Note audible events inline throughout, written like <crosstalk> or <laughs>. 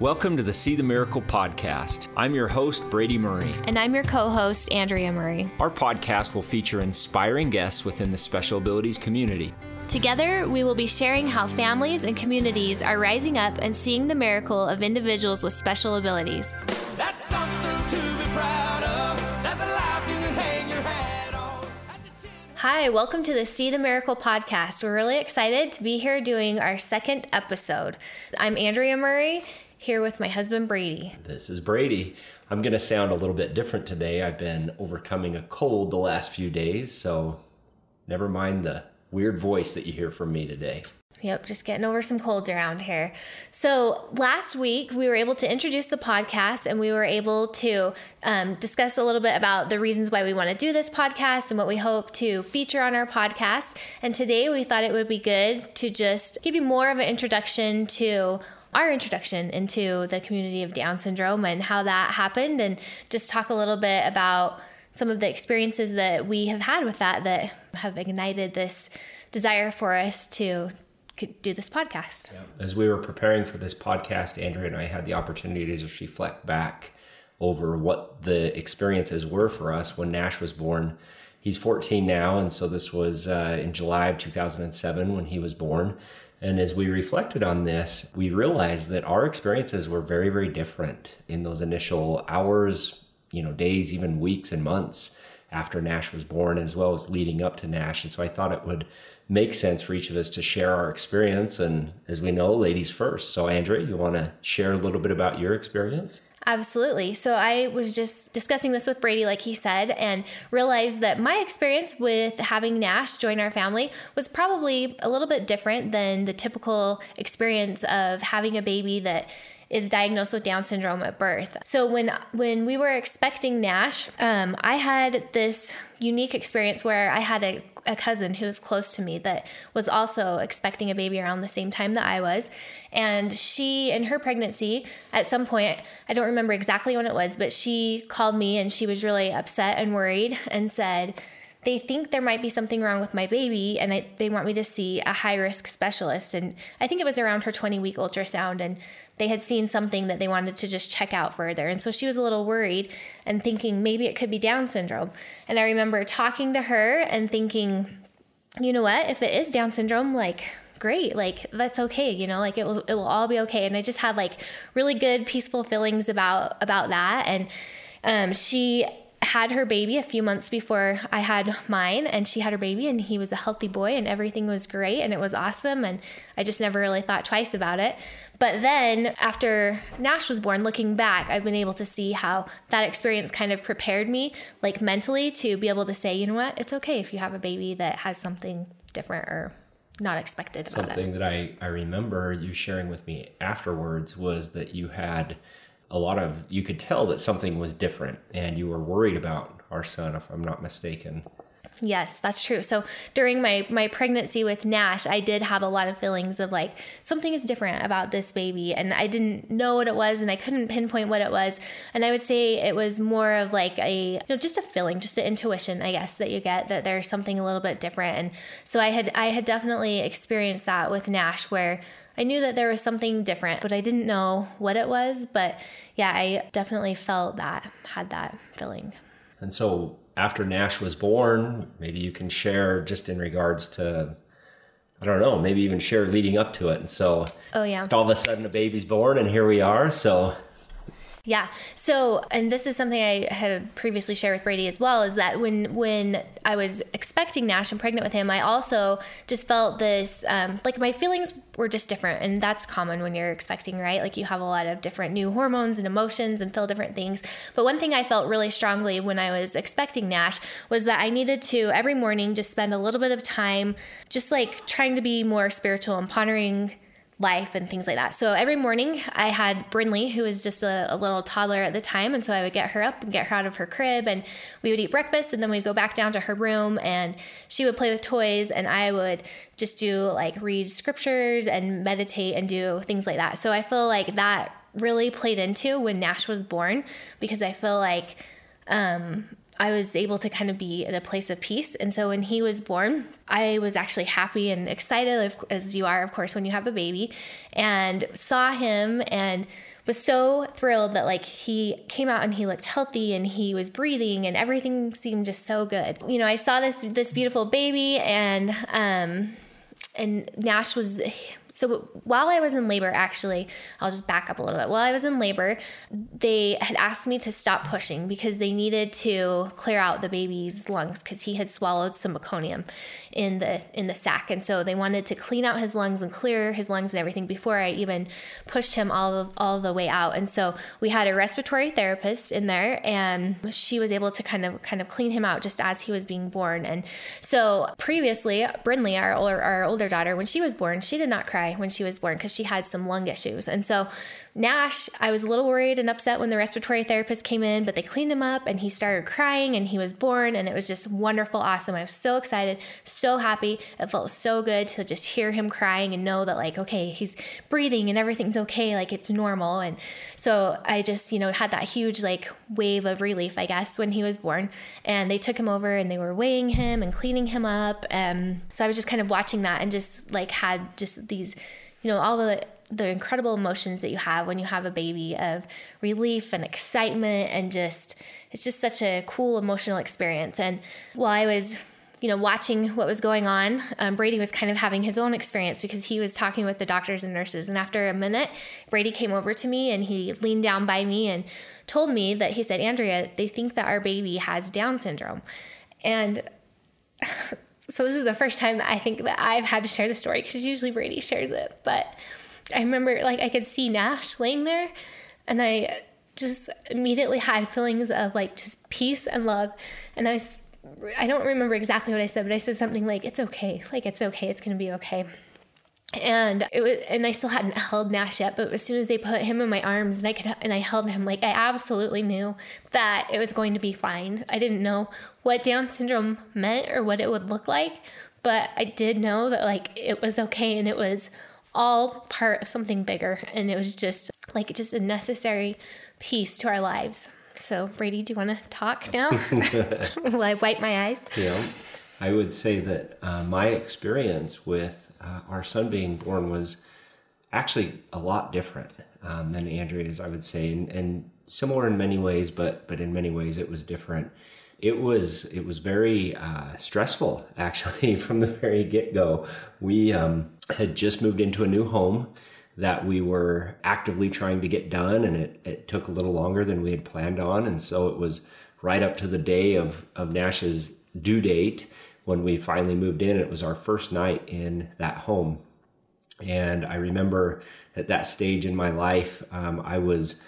Welcome to the See the Miracle podcast. I'm your host, Brady Murray. And I'm your co host, Andrea Murray. Our podcast will feature inspiring guests within the special abilities community. Together, we will be sharing how families and communities are rising up and seeing the miracle of individuals with special abilities. That's something to be proud of. That's a life you can hang your hat on. Hi, welcome to the See the Miracle podcast. We're really excited to be here doing our second episode. I'm Andrea Murray here with my husband Brady. This is Brady. I'm going to sound a little bit different today. I've been overcoming a cold the last few days, so never mind the weird voice that you hear from me today. Yep, just getting over some cold around here. So, last week we were able to introduce the podcast and we were able to um, discuss a little bit about the reasons why we want to do this podcast and what we hope to feature on our podcast. And today we thought it would be good to just give you more of an introduction to our introduction into the community of Down syndrome and how that happened, and just talk a little bit about some of the experiences that we have had with that that have ignited this desire for us to do this podcast. Yeah. As we were preparing for this podcast, Andrea and I had the opportunity to reflect back over what the experiences were for us when Nash was born. He's 14 now, and so this was uh, in July of 2007 when he was born. And as we reflected on this, we realized that our experiences were very, very different in those initial hours, you know, days, even weeks and months after Nash was born, as well as leading up to Nash. And so I thought it would make sense for each of us to share our experience. And as we know, ladies first. So, Andrea, you want to share a little bit about your experience? Absolutely. So I was just discussing this with Brady, like he said, and realized that my experience with having Nash join our family was probably a little bit different than the typical experience of having a baby that is diagnosed with Down syndrome at birth. So when when we were expecting Nash, um, I had this unique experience where I had a, a cousin who was close to me that was also expecting a baby around the same time that I was, and she in her pregnancy at some point I don't remember exactly when it was, but she called me and she was really upset and worried and said they think there might be something wrong with my baby and I, they want me to see a high risk specialist. And I think it was around her 20 week ultrasound. And they had seen something that they wanted to just check out further. And so she was a little worried and thinking maybe it could be Down syndrome. And I remember talking to her and thinking, you know what, if it is Down syndrome, like, great like that's okay you know like it will it will all be okay and i just had like really good peaceful feelings about about that and um, she had her baby a few months before I had mine, and she had her baby, and he was a healthy boy, and everything was great, and it was awesome. And I just never really thought twice about it. But then after Nash was born, looking back, I've been able to see how that experience kind of prepared me, like mentally, to be able to say, you know what, it's okay if you have a baby that has something different or not expected Something that I, I remember you sharing with me afterwards was that you had a lot of you could tell that something was different and you were worried about our son if i'm not mistaken Yes, that's true. So during my my pregnancy with Nash, I did have a lot of feelings of like something is different about this baby and I didn't know what it was and I couldn't pinpoint what it was. And I would say it was more of like a you know just a feeling, just an intuition, I guess, that you get that there's something a little bit different. And so I had I had definitely experienced that with Nash where I knew that there was something different, but I didn't know what it was. But yeah, I definitely felt that, had that feeling. And so after Nash was born, maybe you can share just in regards to, I don't know, maybe even share leading up to it. And so, oh yeah, all of a sudden a baby's born, and here we are. So yeah. So, and this is something I had previously shared with Brady as well is that when when I was expecting Nash and pregnant with him, I also just felt this um, like my feelings were just different, and that's common when you're expecting, right? Like you have a lot of different new hormones and emotions and feel different things. But one thing I felt really strongly when I was expecting Nash was that I needed to every morning just spend a little bit of time, just like trying to be more spiritual and pondering life and things like that. So every morning I had Brinley, who was just a, a, little toddler at the time. And so I would get her up and get her out of her crib and we would eat breakfast and then we'd go back down to her room and she would play with toys and I would just do like read scriptures and meditate and do things like that. So I feel like that really played into when Nash was born because I feel like um, I was able to kind of be in a place of peace. And so when he was born, I was actually happy and excited, as you are, of course, when you have a baby, and saw him and was so thrilled that like he came out and he looked healthy and he was breathing and everything seemed just so good. You know, I saw this this beautiful baby and um and Nash was so while I was in labor, actually, I'll just back up a little bit. While I was in labor, they had asked me to stop pushing because they needed to clear out the baby's lungs because he had swallowed some meconium in the in the sac, and so they wanted to clean out his lungs and clear his lungs and everything before I even pushed him all of, all the way out. And so we had a respiratory therapist in there, and she was able to kind of kind of clean him out just as he was being born. And so previously, Brinley, our our older daughter, when she was born, she did not cry when she was born because she had some lung issues, and so Nash, I was a little worried and upset when the respiratory therapist came in, but they cleaned him up and he started crying and he was born and it was just wonderful, awesome. I was so excited, so happy. It felt so good to just hear him crying and know that, like, okay, he's breathing and everything's okay, like it's normal. And so I just, you know, had that huge, like, wave of relief, I guess, when he was born. And they took him over and they were weighing him and cleaning him up. And so I was just kind of watching that and just like had just these, you know, all the the incredible emotions that you have when you have a baby of relief and excitement and just it's just such a cool emotional experience. And while i was you know watching what was going on um, brady was kind of having his own experience because he was talking with the doctors and nurses. And after a minute brady came over to me and he leaned down by me and told me that he said andrea they think that our baby has down syndrome. And <laughs> so this is the first time that i think that i've had to share the story because usually brady shares it. But I remember like I could see Nash laying there and I just immediately had feelings of like just peace and love. And I was, I don't remember exactly what I said, but I said something like, it's okay. Like, it's okay. It's going to be okay. And it was, and I still hadn't held Nash yet, but as soon as they put him in my arms and I could, and I held him, like I absolutely knew that it was going to be fine. I didn't know what Down syndrome meant or what it would look like, but I did know that like it was okay and it was all part of something bigger. And it was just like just a necessary piece to our lives. So, Brady, do you want to talk now? <laughs> <laughs> Will I wipe my eyes? Yeah. I would say that uh, my experience with uh, our son being born was actually a lot different um, than Andrea's, I would say, and, and, similar in many ways, but but in many ways it was different. It was it was very uh, stressful actually <laughs> from the very get go. We um, had just moved into a new home that we were actively trying to get done, and it, it took a little longer than we had planned on. And so it was right up to the day of, of Nash's due date when we finally moved in. It was our first night in that home. And I remember at that stage in my life, um, I was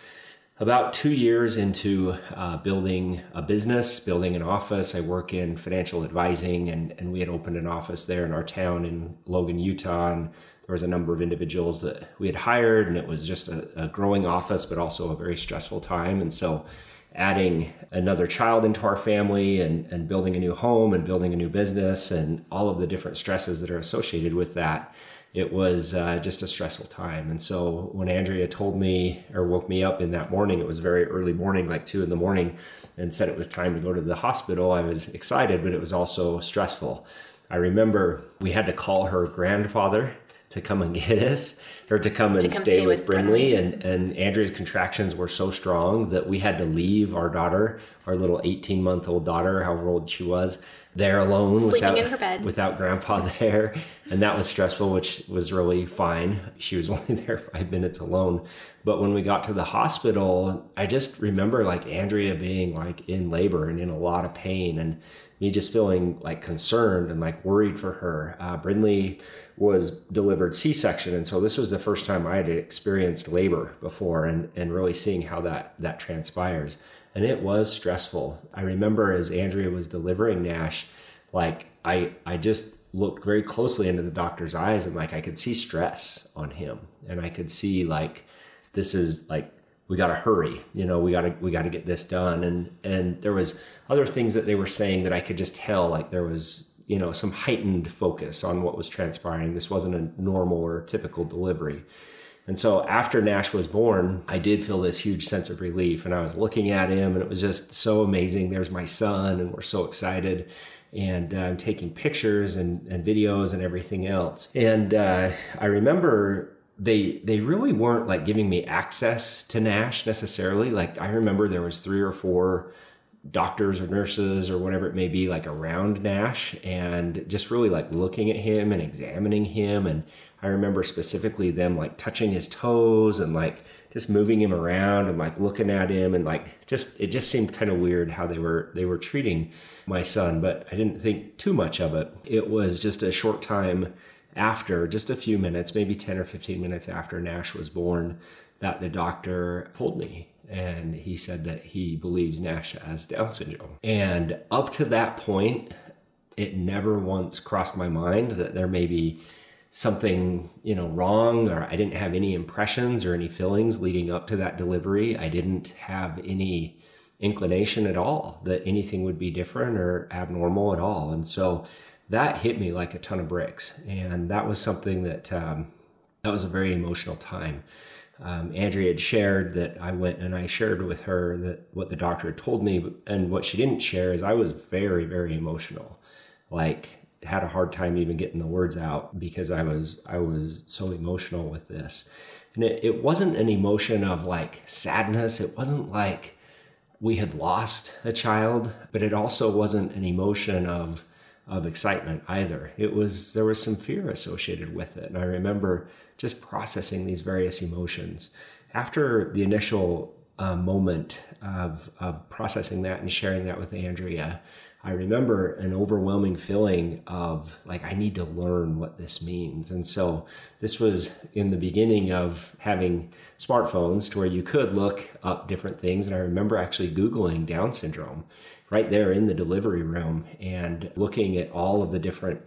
about two years into uh, building a business, building an office. I work in financial advising, and, and we had opened an office there in our town in Logan, Utah. And there was a number of individuals that we had hired, and it was just a, a growing office, but also a very stressful time. And so, adding another child into our family and, and building a new home and building a new business and all of the different stresses that are associated with that it was uh, just a stressful time. And so when Andrea told me or woke me up in that morning, it was very early morning, like two in the morning, and said it was time to go to the hospital, I was excited, but it was also stressful. I remember we had to call her grandfather to come and <laughs> get us or to come and to come stay, stay, with, with Brinley. And, and Andrea's contractions were so strong that we had to leave our daughter, our little 18 month old daughter, however old she was, there alone sleeping without, in her bed. without grandpa <laughs> there. And that was stressful which was really fine. She was <laughs> only there five minutes alone. But when we got to the hospital i just remember like andrea being like in labor and in a lot of pain and me just feeling like concerned and like worried for her. Uh, Brinley was delivered C-section, and so this was the first time I had experienced labor before, and and really seeing how that that transpires, and it was stressful. I remember as Andrea was delivering Nash, like I I just looked very closely into the doctor's eyes, and like I could see stress on him, and I could see like this is like we got to hurry you know we got to we got to get this done. And and there was other things that they were saying that i could just tell like there was you know some heightened focus on what was transpiring. This wasn't a normal or typical delivery and so after nash was born i did feel this huge sense of relief and i was looking at him and it was just so amazing there's my son and we're so excited and uh, i'm taking pictures and, and videos and everything else and uh, i remember they they really weren't like giving me access to Nash necessarily. Like I remember there was three or four doctors or nurses or whatever it may be like around Nash and just really like looking at him and examining him and I remember specifically them like touching his toes and like just moving him around and like looking at him and like just it just seemed kind of weird how they were they were treating my son but I didn't think too much of it. It was just a short time after just a few minutes maybe 10 or 15 minutes after Nash was born that the doctor told me and he said that he believes Nash has Down syndrome. And up to that point, it never once crossed my mind that there may be something you know wrong or i didn't have any impressions or any feelings leading up to that delivery. I didn't have any inclination at all that anything would be different or abnormal at all. And so that hit me like a ton of bricks. And that was something that um, that was a very emotional time. Um, Andrea had shared that I went and I shared with her that what the doctor had told me, and what she didn't share is I was very, very emotional. Like had a hard time even getting the words out because I was I was so emotional with this, and it, it wasn't an emotion of like sadness. It wasn't like we had lost a child, but it also wasn't an emotion of of excitement either. It was there was some fear associated with it, and I remember just processing these various emotions after the initial uh, moment of of processing that and sharing that with Andrea. I remember an overwhelming feeling of like, I need to learn what this means. And so this was in the beginning of having smartphones to where you could look up different things. And I remember actually Googling Down syndrome right there in the delivery room and looking at all of the different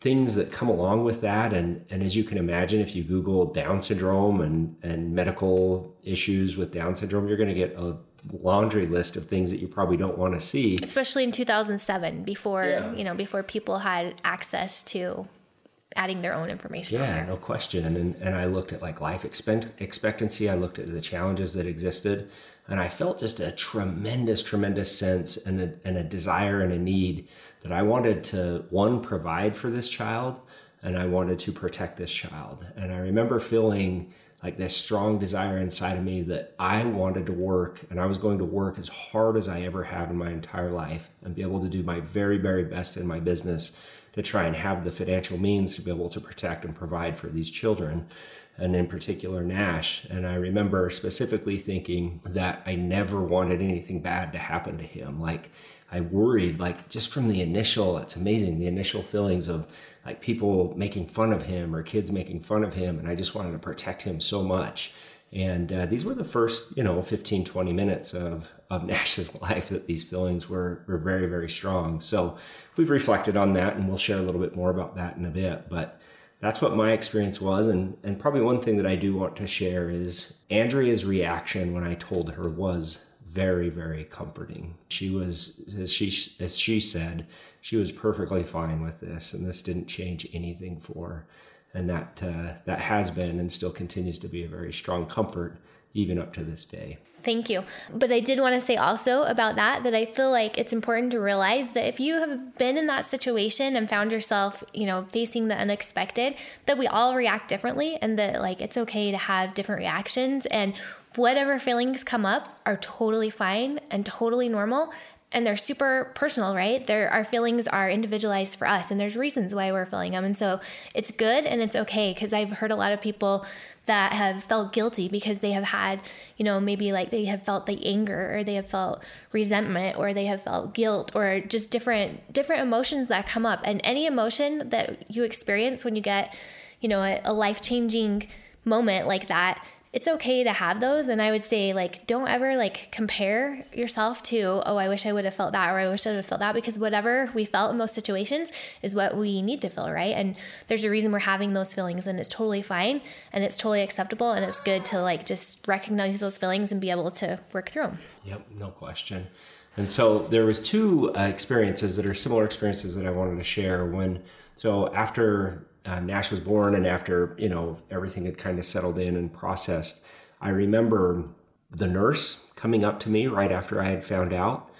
things that come along with that. And, and as you can imagine, if you Google Down syndrome and, and medical issues with Down syndrome, you're going to get a laundry list of things that you probably don't want to see. Especially in 2007, before, yeah. you know, before people had access to adding their own information. Yeah, no question. And, and I looked at like life expect- expectancy. I looked at the challenges that existed and I felt just a tremendous, tremendous sense and a, and a desire and a need that I wanted to, one, provide for this child, and I wanted to protect this child. And I remember feeling like this strong desire inside of me that I wanted to work and I was going to work as hard as I ever have in my entire life and be able to do my very, very best in my business to try and have the financial means to be able to protect and provide for these children and in particular Nash. And I remember specifically thinking that I never wanted anything bad to happen to him. Like I worried, like just from the initial, it's amazing, the initial feelings of like people making fun of him or kids making fun of him. And I just wanted to protect him so much. And uh, these were the first, you know, 15, 20 minutes of, of <laughs> Nash's life that these feelings were, were very, very strong. So we've reflected on that and we'll share a little bit more about that in a bit. But that's what my experience was. And, and probably one thing that I do want to share is Andrea's reaction when I told her was very, very comforting. She was, as she, as she said, she was perfectly fine with this, and this didn't change anything for her. And that, uh, that has been and still continues to be a very strong comfort even up to this day. Thank you. But I did want to say also about that that I feel like it's important to realize that if you have been in that situation and found yourself, you know, facing the unexpected, that we all react differently and that like it's okay to have different reactions and whatever feelings come up are totally fine and totally normal and they're super personal, right? Our feelings are individualized for us and there's reasons why we're feeling them. And so it's good and it's okay because I've heard a lot of people that have felt guilty because they have had, you know, maybe like they have felt the anger or they have felt resentment or they have felt guilt or just different different emotions that come up. And any emotion that you experience when you get, you know, a, a life-changing moment like that it's okay to have those. And i would say like don't ever like compare yourself to oh i wish i would have felt that or i wish i would have felt that because whatever we felt in those situations is what we need to feel right? And there's a reason we're having those feelings and it's totally fine and it's totally acceptable and it's good to like just recognize those feelings and be able to work through them yep no question. And so there was two uh, experiences that are similar experiences that i wanted to share when so after uh, Nash was born and after, you know, everything had kind of settled in and processed, I remember the nurse coming up to me right after I had found out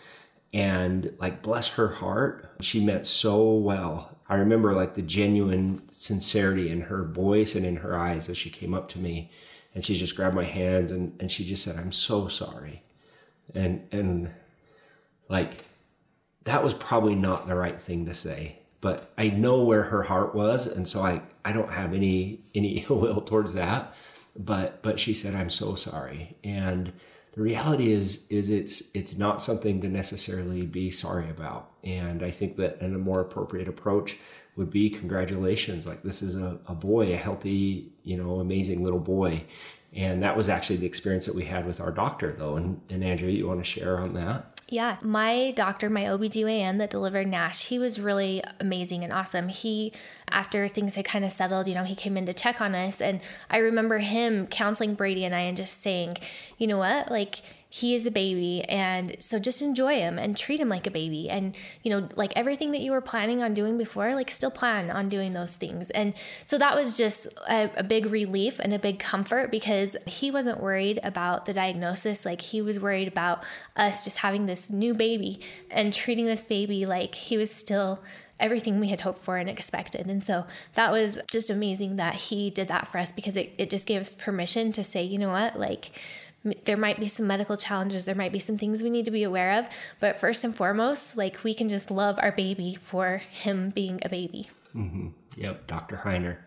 and like bless her heart, she meant so well. I remember like the genuine sincerity in her voice and in her eyes as she came up to me and she just grabbed my hands and, and she just said, I'm so sorry. And, and like, that was probably not the right thing to say, but I know where her heart was. And so I, I don't have any, any <laughs> ill will towards that. But, but she said, I'm so sorry. And, the reality is is it's it's not something to necessarily be sorry about and i think that a more appropriate approach would be congratulations like this is a, a boy a healthy you know amazing little boy and that was actually the experience that we had with our doctor though and, and andrea you want to share on that yeah, my doctor, my OBGYN that delivered Nash, he was really amazing and awesome. He, after things had kind of settled, you know, he came in to check on us. And I remember him counseling Brady and I and just saying, you know what, like, he is a baby and so just enjoy him and treat him like a baby. And you know like everything that you were planning on doing before like still plan on doing those things. And so that was just a, a, big relief and a big comfort because he wasn't worried about the diagnosis. Like he was worried about us just having this new baby and treating this baby like he was still everything we had hoped for and expected. And so that was just amazing that he did that for us because it, it just gave us permission to say, you know what, like there might be some medical challenges. There might be some things we need to be aware of. But first and foremost like we can just love our baby for him being a baby. Mm-hmm. yep. Dr heiner.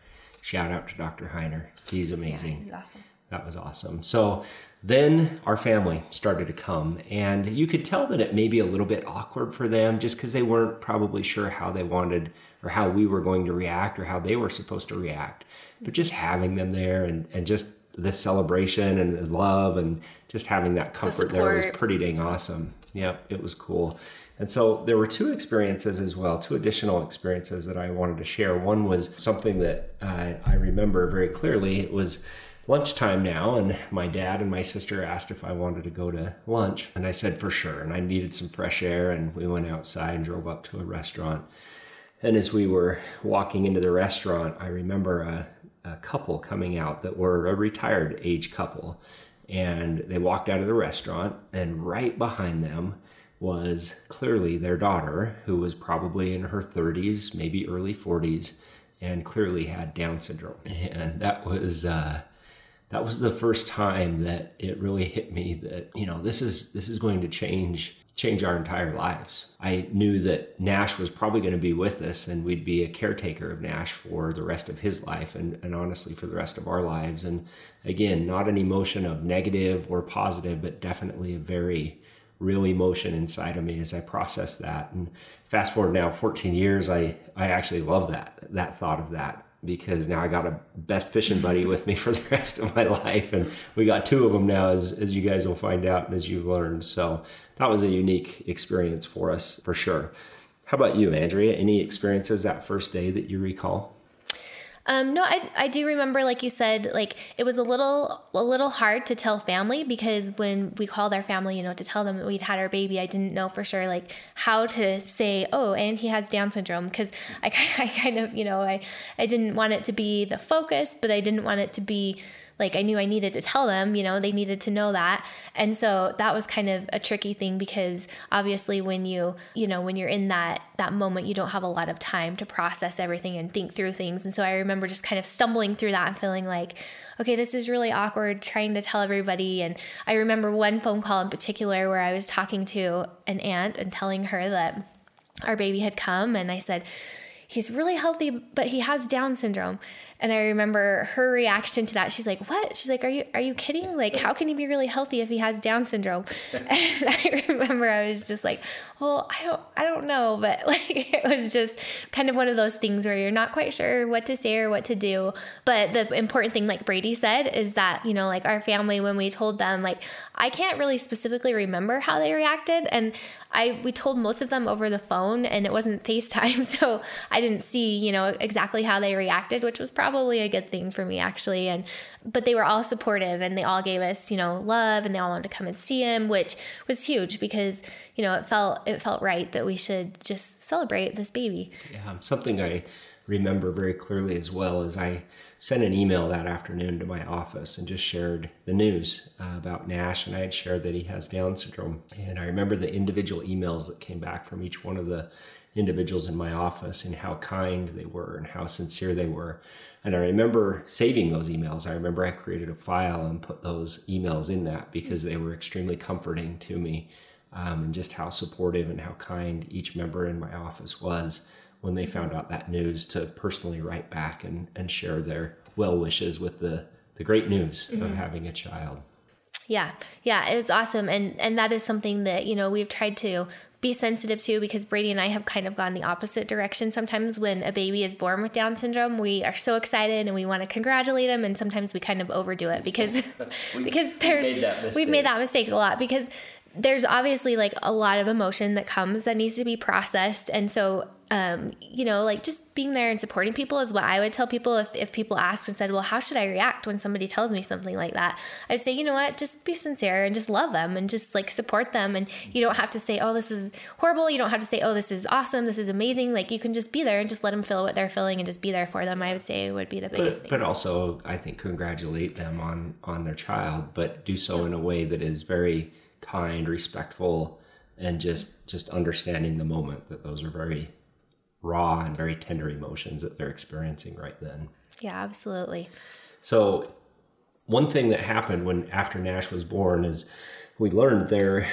Shout out to dr heiner. He's amazing. yeah, he's awesome. That was awesome. So then our family started to come and you could tell that it may be a little bit awkward for them just because they weren't probably sure how they wanted or how we were going to react or how they were supposed to react. But just having them there and, and just this celebration and love and just having that comfort the there was pretty dang awesome. Yep, it was cool. And so there were two experiences as well, two additional experiences that I wanted to share. One was something that uh, I remember very clearly. It was lunchtime now, and my dad and my sister asked if I wanted to go to lunch. And I said for sure. And I needed some fresh air, and we went outside and drove up to a restaurant. And as we were walking into the restaurant, I remember a, a couple coming out that were a retired age couple. And they walked out of the restaurant, and right behind them was clearly their daughter, who was probably in her 30s, maybe early 40s, and clearly had Down syndrome. <laughs> And that was. Uh, that was the first time that it really hit me that you know this is this is going to change change our entire lives. I knew that Nash was probably going to be with us and we'd be a caretaker of Nash for the rest of his life and, and honestly for the rest of our lives. And again, not an emotion of negative or positive, but definitely a very real emotion inside of me as I process that. And fast forward now 14 years, I, I actually love that, that thought of that because now I got a best fishing buddy with me <laughs> for the rest of my life. And we got two of them now, as, as you guys will find out and as you've learned. So that was a unique experience for us for sure. How about you, Andrea? Any experiences that first day that you recall? Um, no, I, I do remember, like you said, like it was a little a little hard to tell family because when we called our family, you know, to tell them that we'd had our baby, I didn't know for sure like how to say, oh, and he has Down syndrome because I, <laughs> I kind of, you know, I I didn't want it to be the focus, but I didn't want it to be like I knew I needed to tell them, you know, they needed to know that. And so that was kind of a tricky thing because obviously when you, you know, when you're in that that moment, you don't have a lot of time to process everything and think through things. And so I remember just kind of stumbling through that and feeling like, okay, this is really awkward trying to tell everybody. And I remember one phone call in particular where I was talking to an aunt and telling her that our baby had come and I said, he's really healthy, but he has Down syndrome. And I remember her reaction to that. She's like, "What?" She's like, "Are you are you kidding? Like, how can he be really healthy if he has Down syndrome?" <laughs> And I remember I was just like, "Well, I don't I don't know," but <laughs> like it was just kind of one of those things where you're not quite sure what to say or what to do. But the important thing, like Brady said, is that you know, like our family when we told them, like I can't really specifically remember how they reacted, and I we told most of them over the phone, and it wasn't <laughs> FaceTime, so I didn't see you know exactly how they reacted, which was probably a good thing for me actually. And but they were all supportive and they all gave us you know love and they all wanted to come and see him which was huge because you know it felt it felt right that we should just celebrate this baby. Yeah something i remember very clearly as well as i sent an email that afternoon to my office and just shared the news uh, about nash and i had shared that he has down syndrome. And i remember the individual emails that came back from each one of the individuals in my office and how kind they were and how sincere they were. And I remember saving those emails. I remember I created a file and put those emails in that because they were extremely comforting to me um, and just how supportive and how kind each member in my office was when they found out that news to personally write back and, and share their well wishes with the, the great news mm-hmm. of having a child. Yeah. Yeah, it was awesome and and that is something that, you know, we've tried to be sensitive to because Brady and I have kind of gone the opposite direction. Sometimes when a baby is born with Down syndrome, we are so excited and we want to congratulate them, and sometimes we kind of overdo it because <laughs> because there's we've made that mistake a lot because there's obviously like a lot of emotion that comes that needs to be processed. And so, um, you know, like just being there and supporting people is what I would tell people if, if people asked and said, well, how should I react when somebody tells me something like that? I'd say, you know what, just be sincere and just love them and just like support them. And you don't have to say, oh, this is horrible. You don't have to say, oh, this is awesome. This is amazing. Like you can just be there and just let them feel what they're feeling and just be there for them. I would say would be the biggest but, thing. But also, I think congratulate them on, on their child, but do so in a way that is very, kind, respectful, and just just understanding the moment that those are very raw and very tender emotions that they're experiencing right then. Yeah, absolutely. So one thing that happened when after Nash was born is we learned there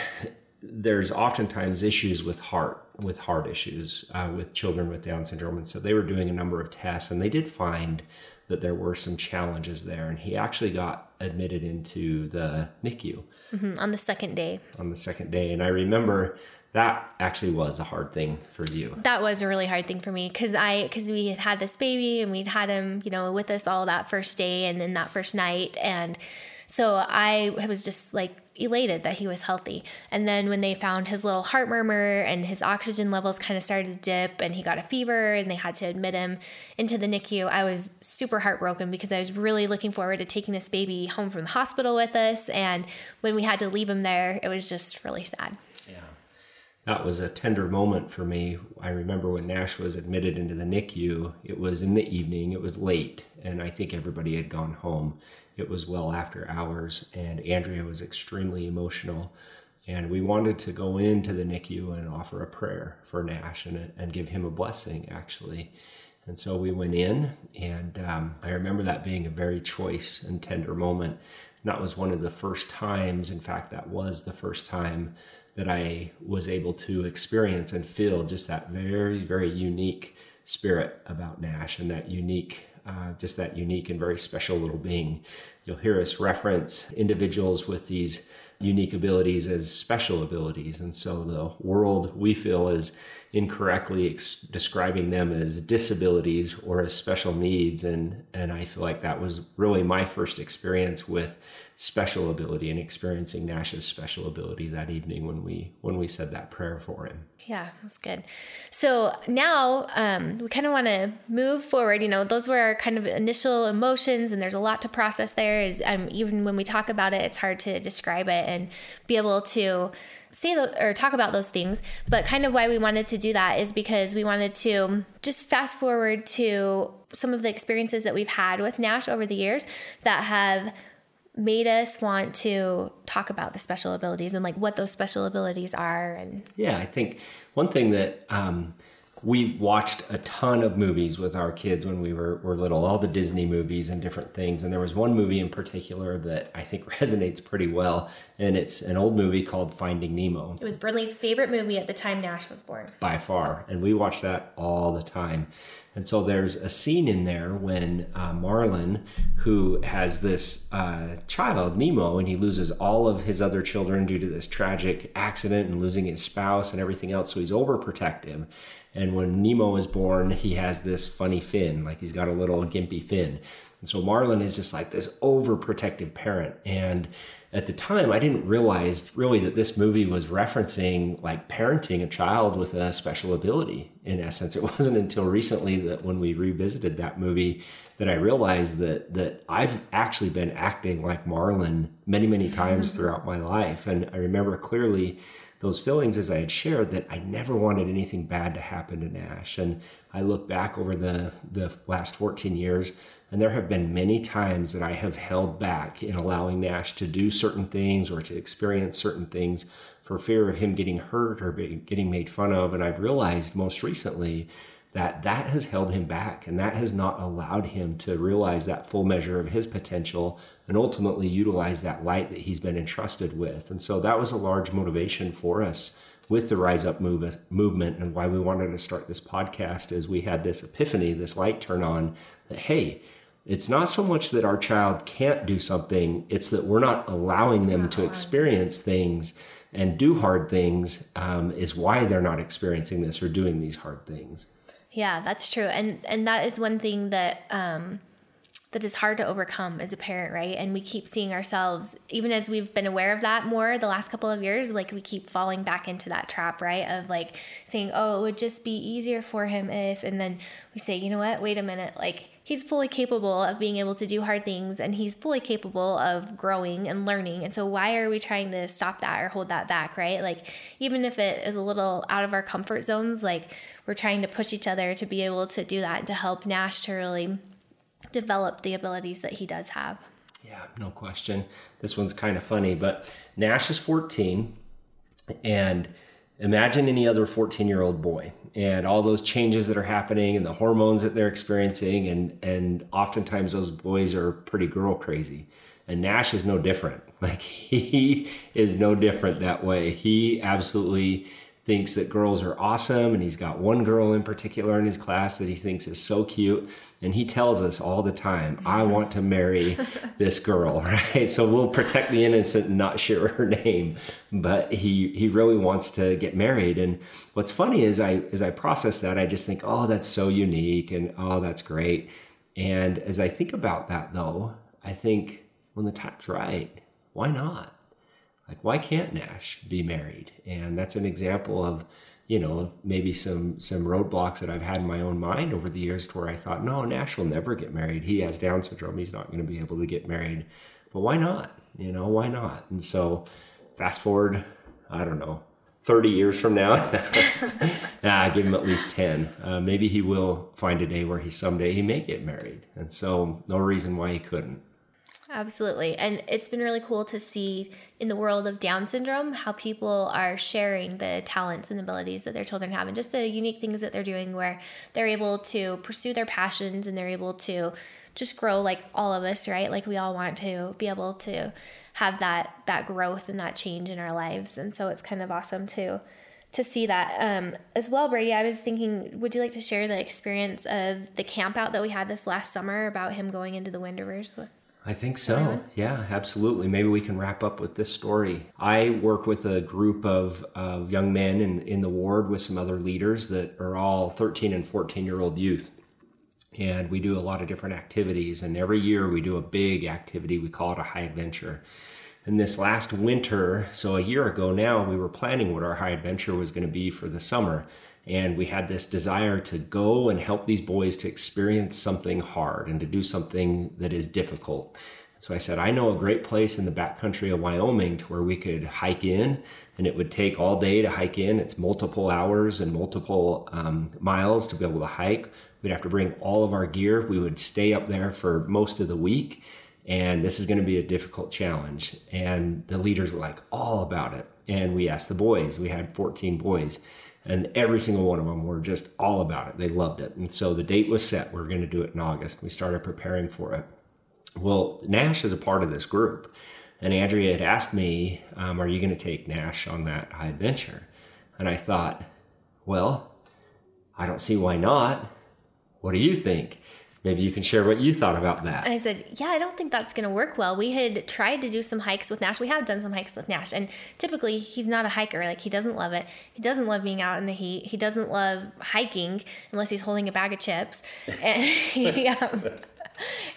there's oftentimes issues with heart with heart issues uh, with children with Down syndrome, and so they were doing a number of tests, and they did find that there were some challenges there, and he actually got admitted into the NICU mm-hmm, on the second day. On the second day, and I remember that actually was a hard thing for you. That was a really hard thing for me because I because we had had this baby and we'd had him, you know, with us all that first day and in that first night, and so I was just like elated that he was healthy. And then when they found his little heart murmur and his oxygen levels kind of started to dip and he got a fever and they had to admit him into the NICU, I was super heartbroken because I was really looking forward to taking this baby home from the hospital with us. And when we had to leave him there, it was just really sad. Yeah. That was a tender moment for me. I remember when Nash was admitted into the NICU, it was in the evening, it was late, and I think everybody had gone home it was well after hours, and Andrea was extremely emotional. And we wanted to go into the NICU and offer a prayer for Nash and, and give him a blessing, actually. And so we went in, and um, I remember that being a very choice and tender moment. And that was one of the first times, in fact, that was the first time that I was able to experience and feel just that very, very unique spirit about Nash and that unique uh, just that unique and very special little being. You'll hear us reference individuals with these unique abilities as special abilities. And so the world we feel is incorrectly ex- describing them as disabilities or as special needs. And, and I feel like that was really my first experience with special ability and experiencing Nash's special ability that evening when we when we said that prayer for him. Yeah, that's good. So now um, we kind of want to move forward. You know, those were our kind of initial emotions, and there's a lot to process there. Is um, even when we talk about it, it's hard to describe it and be able to say the, or talk about those things. But kind of why we wanted to do that is because we wanted to just fast forward to some of the experiences that we've had with Nash over the years that have made us want to talk about the special abilities and like what those special abilities are and yeah i think one thing that um, we watched a ton of movies with our kids when we were, were little all the disney movies and different things. And there was one movie in particular that i think <laughs> resonates pretty well and it's an old movie called finding nemo. It was brinley's favorite movie at the time nash was born. By far. And we watched that all the time and so there's a scene in there when uh, Marlin, who has this uh, child, Nemo, and he loses all of his other children due to this tragic accident and losing his spouse and everything else. So he's overprotective. And when Nemo is born, he has this funny fin, like he's got a little gimpy fin. And so Marlin is just like this overprotective parent. And at the time i didn't realize really that this movie was referencing like parenting a child with a special ability in essence it wasn't until recently that when we revisited that movie that i realized that that i've actually been acting like marlin many many times mm-hmm. throughout my life and i remember clearly those feelings as I had shared that I never wanted anything bad to happen to Nash. And I look back over the, the last 14 years, and there have been many times that I have held back in allowing Nash to do certain things or to experience certain things for fear of him getting hurt or getting made fun of. And I've realized most recently that that has held him back and that has not allowed him to realize that full measure of his potential and ultimately utilize that light that he's been entrusted with. And so that was a large motivation for us with the Rise Up move, movement and why we wanted to start this podcast is we had this epiphany, this light turn on that, hey, it's not so much that our child can't do something, it's that we're not allowing them to experience things and do hard things um, is why they're not experiencing this or doing these hard things. Yeah, that's true. And and that is one thing that um that is hard to overcome as a parent, right? And we keep seeing ourselves, even as we've been aware of that more the last couple of years, like we keep falling back into that trap, right? Of like saying, oh, it would just be easier for him if, and then we say, you know what, wait a minute, like he's fully capable of being able to do hard things and he's fully capable of growing and learning. And so, why are we trying to stop that or hold that back, right? Like, even if it is a little out of our comfort zones, like we're trying to push each other to be able to do that and to help Nash to really develop the abilities that he does have. Yeah, no question. This one's kind of funny, but Nash is 14, and imagine any other 14 year old boy and all those changes that are happening and the hormones that they're experiencing and and oftentimes those boys are pretty girl crazy. And nash is no different. <laughs> Like he is no different that way. He absolutely thinks that girls are awesome and he's got one girl in particular in his class that he thinks is so cute and he tells us all the time i <laughs> want to marry this girl <laughs> right? So we'll protect the innocent and not share her name but he he really wants to get married. And what's funny is i as i process that i just think oh that's so unique and oh that's great. And as i think about that though i think when the time's right why not like why can't nash be married? And that's an example of you know maybe some some roadblocks that i've had in my own mind over the years to where i thought no nash will never get married. He has down syndrome. He's not going to be able to get married. But why not? You know why not? And so fast forward i don't know 30 years from now <laughs> nah, give him at least 10 uh, maybe he will find a day where he someday he may get married. And so no reason why he couldn't Absolutely. And it's been really cool to see in the world of Down syndrome how people are sharing the talents and abilities that their children have and just the unique things that they're doing where they're able to pursue their passions and they're able to just grow like all of us, right? Like we all want to be able to have that that growth and that change in our lives. And so it's kind of awesome to to see that um, as well brady i was thinking would you like to share the experience of the camp out that we had this last summer about him going into the wind rivers with I think so. Yeah, absolutely. Maybe we can wrap up with this story. I work with a group of, of young men in, in the ward with some other leaders that are all 13 and 14 year old youth. And we do a lot of different activities. And every year we do a big activity. We call it a high adventure. And this last winter, so a year ago now, we were planning what our high adventure was going to be for the summer and we had this desire to go and help these boys to experience something hard and to do something that is difficult. So I said, I know a great place in the backcountry of Wyoming to where we could hike in, and it would take all day to hike in. It's multiple hours and multiple um, miles to be able to hike. We'd have to bring all of our gear. We would stay up there for most of the week, and this is going to be a difficult challenge. And the leaders were like all about it. And we asked the boys, we had 14 boys and every single one of them were just all about it. They loved it. And so the date was set. We are going to do it in August. We started preparing for it. Well, Nash is a part of this group. And Andrea had asked me, um, Are you going to take Nash on that high adventure? And I thought, Well, I don't see why not. What do you think? Maybe you can share what you thought about that. I said, yeah, I don't think that's going to work well. We had tried to do some hikes with Nash. We have done some hikes with Nash, and typically he's not a hiker. Like he doesn't love it. He doesn't love being out in the heat. He doesn't love hiking unless he's holding a bag of chips. <laughs> And <laughs> um,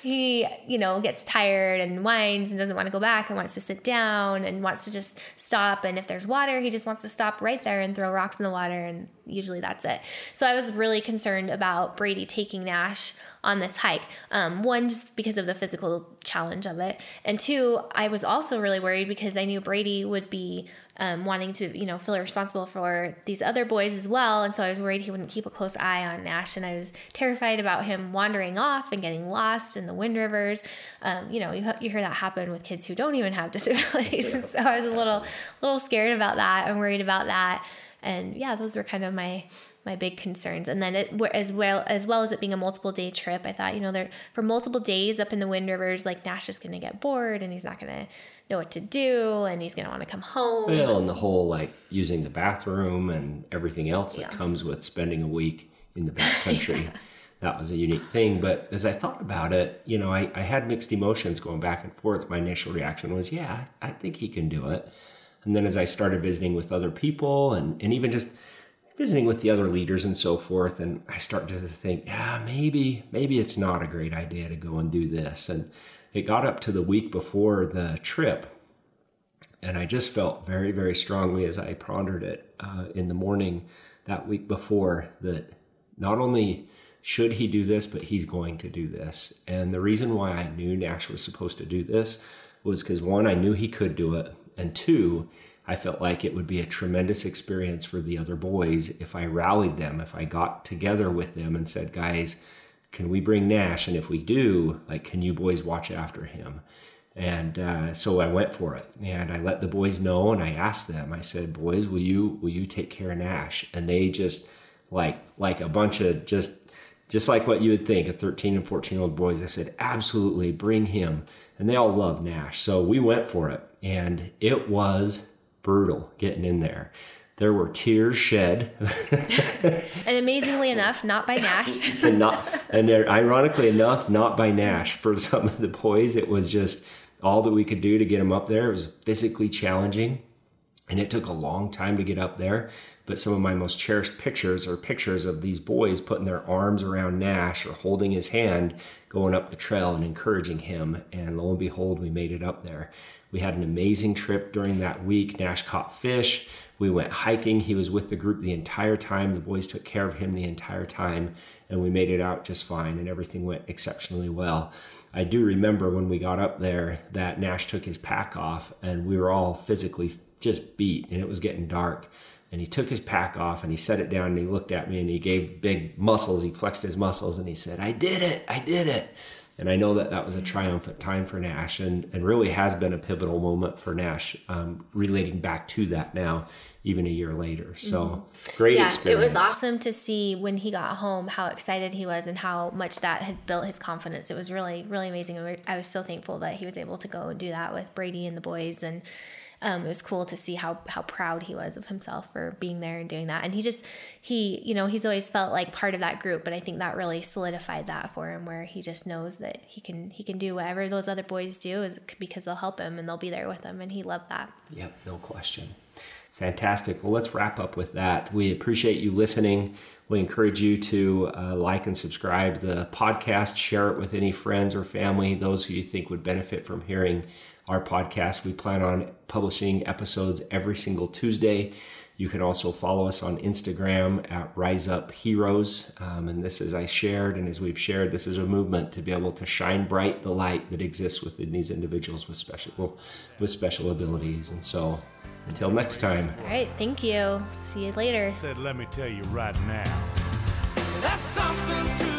he, you know, gets tired and whines and doesn't want to go back and wants to sit down and wants to just stop. And if there's water, he just wants to stop right there and throw rocks in the water. And usually that's it. So I was really concerned about Brady taking Nash on this hike. Um, one, just because of the physical challenge of it. And two, I was also really worried because I knew Brady would be um, wanting to, you know, feel responsible for these other boys as well. And so I was worried he wouldn't keep a close eye on Nash. And I was terrified about him wandering off and getting lost in the Wind Rivers. Um, you know, you, you hear that happen with kids who don't even have <laughs> disabilities. And so I was a little, little scared about that and worried about that. And yeah, those were kind of my my big concerns. And then it, as well as well as it being a multiple day trip, I thought, you know, there for multiple days up in the Wind Rivers, like Nash is going to get bored and he's not going to know what to do and he's going to want to come home. Well, and the whole like using the bathroom and everything else that yeah. comes with spending a week in the backcountry. <laughs> yeah. That was a unique thing. But as I thought about it, you know, I, I had mixed emotions going back and forth. My initial reaction was, yeah, I think he can do it. And then as I started visiting with other people and, and even just visiting with the other leaders and so forth, and I started to think, yeah, maybe, maybe it's not a great idea to go and do this. And it got up to the week before the trip, and I just felt very, very strongly as I pondered it uh, in the morning that week before that not only should he do this, but he's going to do this. And the reason why I knew Nash was supposed to do this was because one, I knew he could do it, and two, I felt like it would be a tremendous experience for the other boys if I rallied them, if I got together with them and said, guys, can we bring Nash? And if we do, like, can you boys watch after him? And uh, so I went for it, and I let the boys know, and I asked them. I said, "Boys, will you will you take care of Nash?" And they just like like a bunch of just just like what you would think, a 13 and 14 year old boys. I said, "Absolutely, bring him." And they all love Nash, so we went for it, and it was brutal getting in there. There were tears shed. <laughs> and amazingly enough, not by Nash. <laughs> and not, and ironically enough, not by Nash. For some of the boys, it was just all that we could do to get them up there. It was physically challenging, and it took a long time to get up there. But some of my most cherished pictures are pictures of these boys putting their arms around Nash or holding his hand going up the trail and encouraging him. And lo and behold, we made it up there. We had an amazing trip during that week. Nash caught fish. We went hiking. He was with the group the entire time. The boys took care of him the entire time, and we made it out just fine, and everything went exceptionally well. I do remember when we got up there that Nash took his pack off, and we were all physically just beat, and it was getting dark. And he took his pack off and he set it down and he looked at me and he gave big muscles. He flexed his muscles and he said, I did it. I did it. And I know that that was a triumphant time for Nash and, and really has been a pivotal moment for Nash, um, relating back to that now, even a year later. So mm-hmm. great yeah, experience. It was awesome to see when he got home how excited he was and how much that had built his confidence. It was really, really amazing. I was so thankful that he was able to go and do that with Brady and the boys and um, it was cool to see how how proud he was of himself for being there and doing that. And he just he you know he's always felt like part of that group, but I think that really solidified that for him, where he just knows that he can he can do whatever those other boys do is because they'll help him and they'll be there with him, and he loved that. Yep, no question. Fantastic. Well, let's wrap up with that. We appreciate you listening. We encourage you to uh, like and subscribe the podcast, share it with any friends or family, those who you think would benefit from hearing our podcast. We plan on publishing episodes every single Tuesday. You can also follow us on Instagram at Rise Up Heroes. Um, and this, as I shared and as we've shared, this is a movement to be able to shine bright the light that exists within these individuals with special with special abilities. And so, until next time. All right, thank you. See you later. Said, let me tell you right now. That's something to